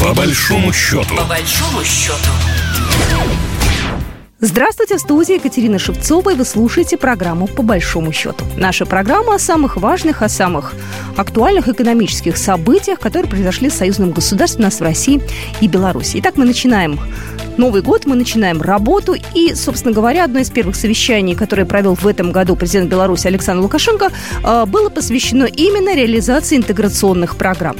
По большому счету. По большому счету. Здравствуйте, в студии Екатерина Шевцова, и вы слушаете программу «По большому счету». Наша программа о самых важных, о самых актуальных экономических событиях, которые произошли в союзном государстве у нас в России и Беларуси. Итак, мы начинаем Новый год, мы начинаем работу. И, собственно говоря, одно из первых совещаний, которое провел в этом году президент Беларуси Александр Лукашенко, э, было посвящено именно реализации интеграционных программ.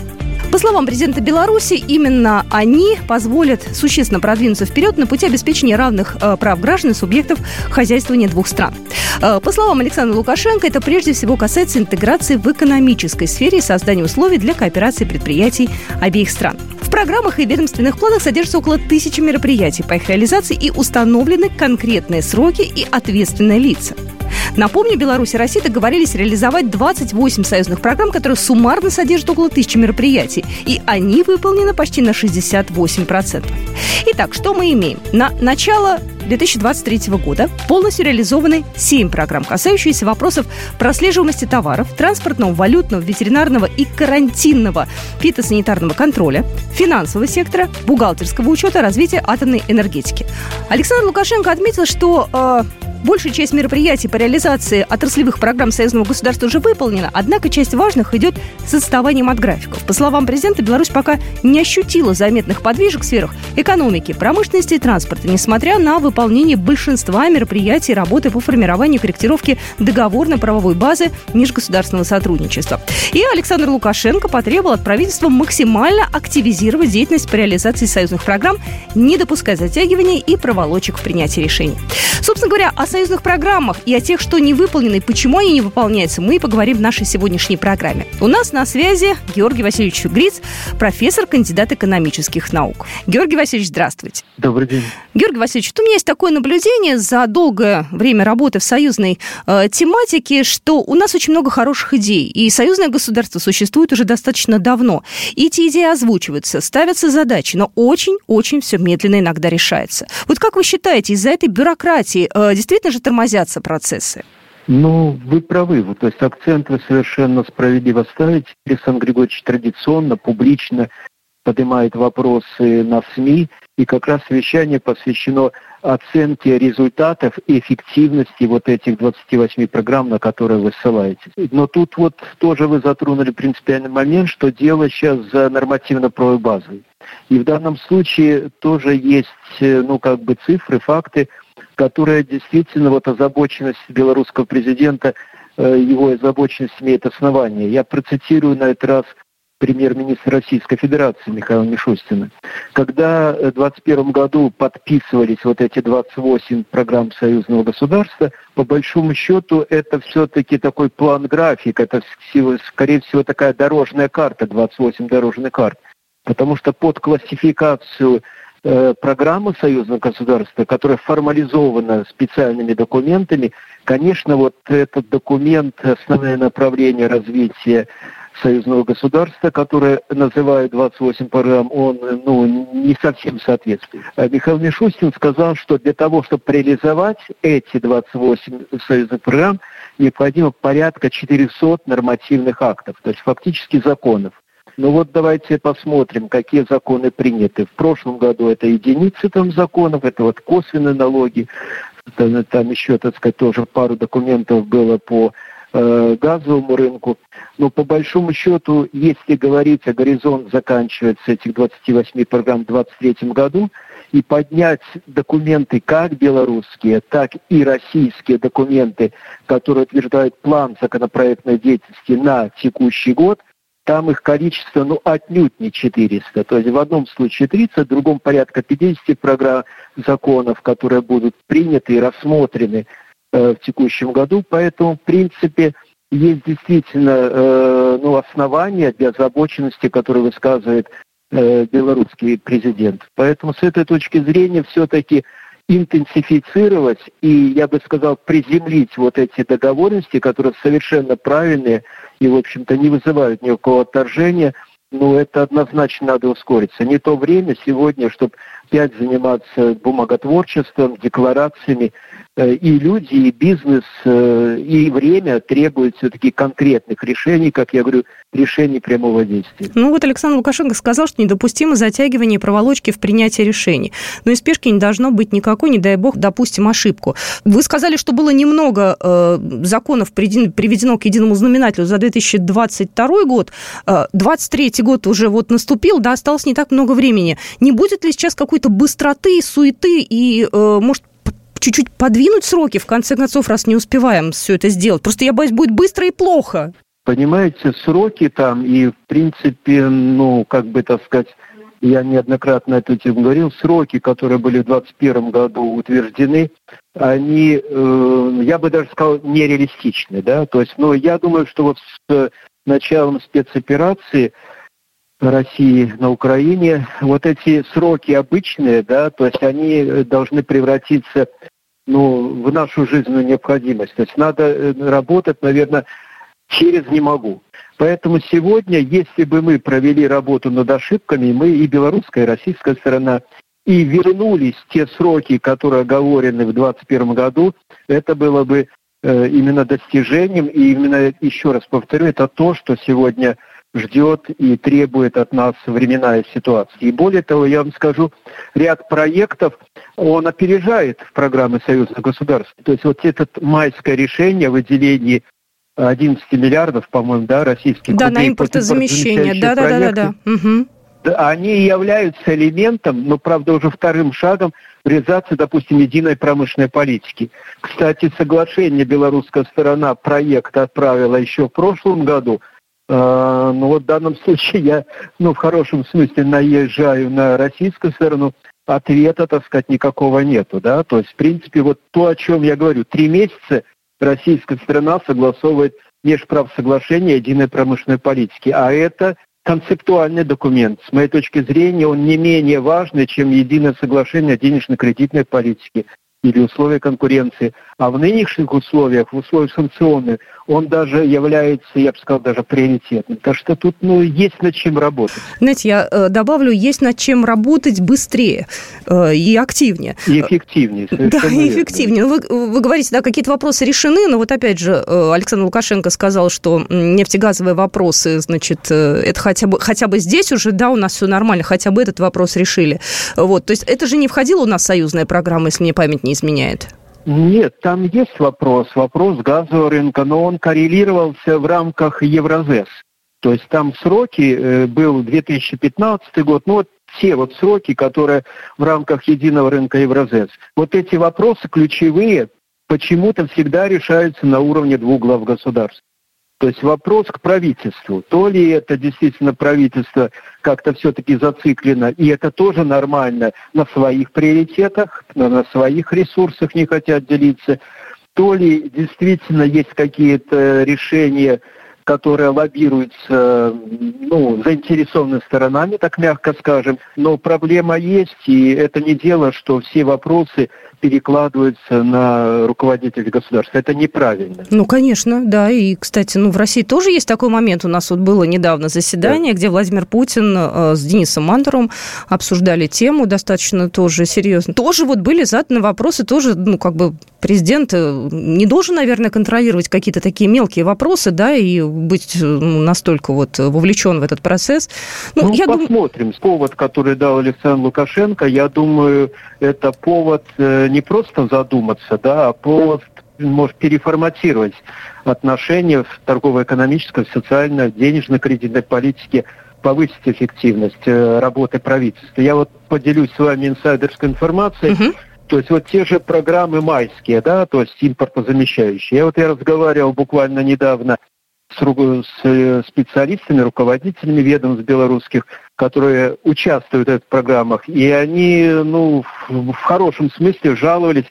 По словам президента Беларуси, именно они позволят существенно продвинуться вперед на пути обеспечения равных э, прав граждан и субъектов хозяйствования двух стран. Э, по словам Александра Лукашенко, это прежде всего касается интеграции в экономической сфере и создания условий для кооперации предприятий обеих стран. В программах и ведомственных планах содержится около тысячи мероприятий по их реализации и установлены конкретные сроки и ответственные лица. Напомню, Беларусь и Россия договорились реализовать 28 союзных программ, которые суммарно содержат около тысячи мероприятий. И они выполнены почти на 68%. Итак, что мы имеем? На начало 2023 года полностью реализованы 7 программ, касающиеся вопросов прослеживаемости товаров, транспортного, валютного, ветеринарного и карантинного фитосанитарного контроля, финансового сектора, бухгалтерского учета, развития атомной энергетики. Александр Лукашенко отметил, что э, Большая часть мероприятий по реализации отраслевых программ союзного государства уже выполнена, однако часть важных идет с отставанием от графиков. По словам президента, Беларусь пока не ощутила заметных подвижек в сферах экономики, промышленности и транспорта, несмотря на выполнение большинства мероприятий работы по формированию и корректировке договорно-правовой базы межгосударственного сотрудничества. И Александр Лукашенко потребовал от правительства максимально активизировать деятельность по реализации союзных программ, не допускать затягивания и проволочек в принятии решений. Собственно говоря, о союзных программах и о тех, что не выполнены, и почему они не выполняются, мы поговорим в нашей сегодняшней программе. У нас на связи Георгий Васильевич Гриц, профессор, кандидат экономических наук. Георгий Васильевич, здравствуйте. Добрый день. Георгий Васильевич, у меня есть такое наблюдение за долгое время работы в союзной э, тематике, что у нас очень много хороших идей, и союзное государство существует уже достаточно давно. И эти идеи озвучиваются, ставятся задачи, но очень-очень все медленно иногда решается. Вот как вы считаете, из-за этой бюрократии э, действительно действительно же тормозятся процессы? Ну, вы правы. Вот, то есть акцент вы совершенно справедливо ставите. Александр Григорьевич традиционно, публично поднимает вопросы на СМИ, и как раз совещание посвящено оценке результатов и эффективности вот этих 28 программ, на которые вы ссылаетесь. Но тут вот тоже вы затронули принципиальный момент, что дело сейчас за нормативно-правовой базой. И в данном случае тоже есть, э, ну, как бы цифры, факты, которая действительно вот озабоченность белорусского президента, э, его озабоченность имеет основание. Я процитирую на этот раз премьер-министра Российской Федерации Михаила Мишустина. Когда в 2021 году подписывались вот эти 28 программ союзного государства, по большому счету это все-таки такой план-график, это скорее всего такая дорожная карта, 28 дорожных карт. Потому что под классификацию Э, программа союзного государства, которая формализована специальными документами, конечно, вот этот документ, основное направление развития союзного государства, которое называют 28 программ, он ну, не совсем соответствует. А Михаил Мишустин сказал, что для того, чтобы реализовать эти 28 союзных программ, необходимо порядка 400 нормативных актов, то есть фактически законов. Ну вот давайте посмотрим, какие законы приняты. В прошлом году это единицы там законов, это вот косвенные налоги, там, там еще, так сказать, тоже пару документов было по э, газовому рынку. Но по большому счету, если говорить, о горизонт заканчивается этих 28 программ в 2023 году, и поднять документы как белорусские, так и российские документы, которые утверждают план законопроектной деятельности на текущий год, там их количество, ну, отнюдь не 400. То есть в одном случае 30, в другом порядка 50 программ законов, которые будут приняты и рассмотрены э, в текущем году. Поэтому, в принципе, есть действительно э, ну, основания для озабоченности, которую высказывает э, белорусский президент. Поэтому с этой точки зрения все-таки интенсифицировать и, я бы сказал, приземлить вот эти договоренности, которые совершенно правильные и, в общем-то, не вызывают никакого отторжения, ну, это однозначно надо ускориться. Не то время сегодня, чтобы пять заниматься бумаготворчеством, декларациями. Э, и люди, и бизнес, э, и время требуют все-таки конкретных решений, как я говорю, решений прямого действия. Ну вот Александр Лукашенко сказал, что недопустимо затягивание проволочки в принятии решений. Но и спешки не должно быть никакой, не дай бог, допустим, ошибку. Вы сказали, что было немного э, законов приведено к единому знаменателю за 2022 год. Э, 23 год уже вот наступил, да, осталось не так много времени. Не будет ли сейчас какой-то быстроты, суеты и, э, может, чуть-чуть подвинуть сроки, в конце концов, раз не успеваем все это сделать? Просто я боюсь, будет быстро и плохо. Понимаете, сроки там и, в принципе, ну, как бы, так сказать, я неоднократно эту тему говорил, сроки, которые были в 2021 году утверждены, они, э, я бы даже сказал, нереалистичны, да, то есть, ну, я думаю, что вот с началом спецоперации России на Украине, вот эти сроки обычные, да, то есть они должны превратиться ну, в нашу жизненную необходимость. То есть надо э, работать, наверное, через «не могу». Поэтому сегодня, если бы мы провели работу над ошибками, мы и белорусская, и российская сторона, и вернулись те сроки, которые оговорены в 2021 году, это было бы э, именно достижением, и именно, еще раз повторю, это то, что сегодня ждет и требует от нас временная ситуация. И более того, я вам скажу, ряд проектов, он опережает в программы союзных государств. То есть вот это майское решение о выделении 11 миллиардов, по-моему, да, российских да, рублей. на импортозамещение, да-да-да. Угу. Они являются элементом, но, правда, уже вторым шагом реализации, допустим, единой промышленной политики. Кстати, соглашение белорусская сторона проекта отправила еще в прошлом году – а, ну вот в данном случае я, ну в хорошем смысле наезжаю на российскую сторону, ответа, так сказать, никакого нету, да, то есть, в принципе, вот то, о чем я говорю, три месяца российская страна согласовывает межправсоглашение единой промышленной политики, а это концептуальный документ. С моей точки зрения, он не менее важный, чем единое соглашение о денежно-кредитной политике или условия конкуренции. А в нынешних условиях, в условиях санкционных, он даже является, я бы сказал, даже приоритетным. Так что тут ну, есть над чем работать. Знаете, я э, добавлю, есть над чем работать быстрее э, и активнее. И эффективнее. Да, и эффективнее. Вы, вы говорите, да, какие-то вопросы решены, но вот опять же э, Александр Лукашенко сказал, что нефтегазовые вопросы, значит, это хотя бы, хотя бы здесь уже, да, у нас все нормально, хотя бы этот вопрос решили. Вот, то есть это же не входило у нас в союзная программа, если мне память не изменяет. Нет, там есть вопрос, вопрос газового рынка, но он коррелировался в рамках Евразес. То есть там сроки э, был 2015 год, ну вот все вот сроки, которые в рамках единого рынка Евразес. Вот эти вопросы ключевые почему-то всегда решаются на уровне двух глав государств. То есть вопрос к правительству. То ли это действительно правительство как-то все-таки зациклено, и это тоже нормально, на своих приоритетах, на своих ресурсах не хотят делиться, то ли действительно есть какие-то решения, которые лоббируются ну, заинтересованными сторонами, так мягко скажем. Но проблема есть, и это не дело, что все вопросы перекладываются на руководителей государства. Это неправильно. Ну, конечно, да. И, кстати, ну, в России тоже есть такой момент. У нас вот было недавно заседание, да. где Владимир Путин э, с Денисом Мандером обсуждали тему достаточно тоже серьезно. Тоже вот были заданы вопросы, тоже, ну, как бы президент э, не должен, наверное, контролировать какие-то такие мелкие вопросы, да, и быть ну, настолько вот вовлечен в этот процесс. Ну, ну я посмотрим. Дум... Повод, который дал Александр Лукашенко, я думаю, это повод э, не просто задуматься, да, а повод может переформатировать отношения в торгово-экономической, социальной, денежно-кредитной политике, повысить эффективность э, работы правительства. Я вот поделюсь с вами инсайдерской информацией. Uh-huh. То есть вот те же программы майские, да, то есть импортозамещающие. Я вот я разговаривал буквально недавно с, э, специалистами, руководителями ведомств белорусских, которые участвуют в этих программах, и они, ну, в, в хорошем смысле жаловались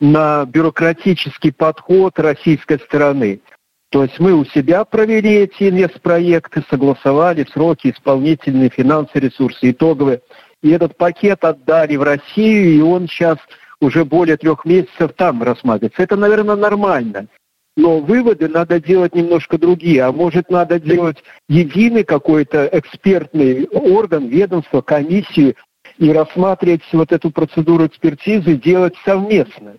на бюрократический подход российской стороны. То есть мы у себя провели эти инвестпроекты, согласовали сроки, исполнительные, финансовые ресурсы, итоговые. И этот пакет отдали в Россию, и он сейчас уже более трех месяцев там рассматривается. Это, наверное, нормально но выводы надо делать немножко другие. А может, надо делать единый какой-то экспертный орган, ведомство, комиссию, и рассматривать вот эту процедуру экспертизы, делать совместно.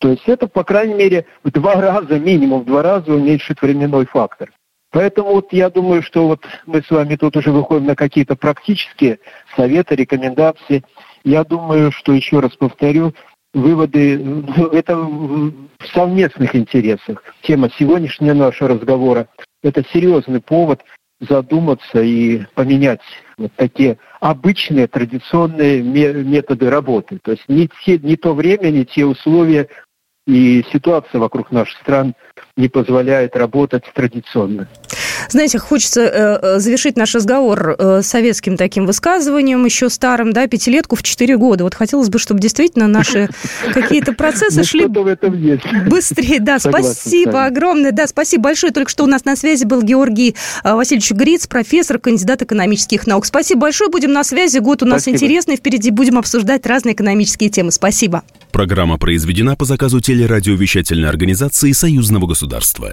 То есть это, по крайней мере, в два раза, минимум в два раза уменьшит временной фактор. Поэтому вот я думаю, что вот мы с вами тут уже выходим на какие-то практические советы, рекомендации. Я думаю, что, еще раз повторю, выводы, ну, это в совместных интересах. Тема сегодняшнего нашего разговора – это серьезный повод задуматься и поменять вот такие обычные традиционные методы работы. То есть не, те, не то время, не те условия, и ситуация вокруг наших стран не позволяет работать традиционно. Знаете, хочется э, э, завершить наш разговор э, советским таким высказыванием, еще старым, да, пятилетку в четыре года. Вот хотелось бы, чтобы действительно наши какие-то процессы ну, шли быстрее. Да, спасибо огромное. Да, спасибо большое. Только что у нас на связи был Георгий Васильевич Гриц, профессор, кандидат экономических наук. Спасибо большое. Будем на связи. Год у нас интересный. Впереди будем обсуждать разные экономические темы. Спасибо. Программа произведена по заказу телерадиовещательной организации Союзного государства.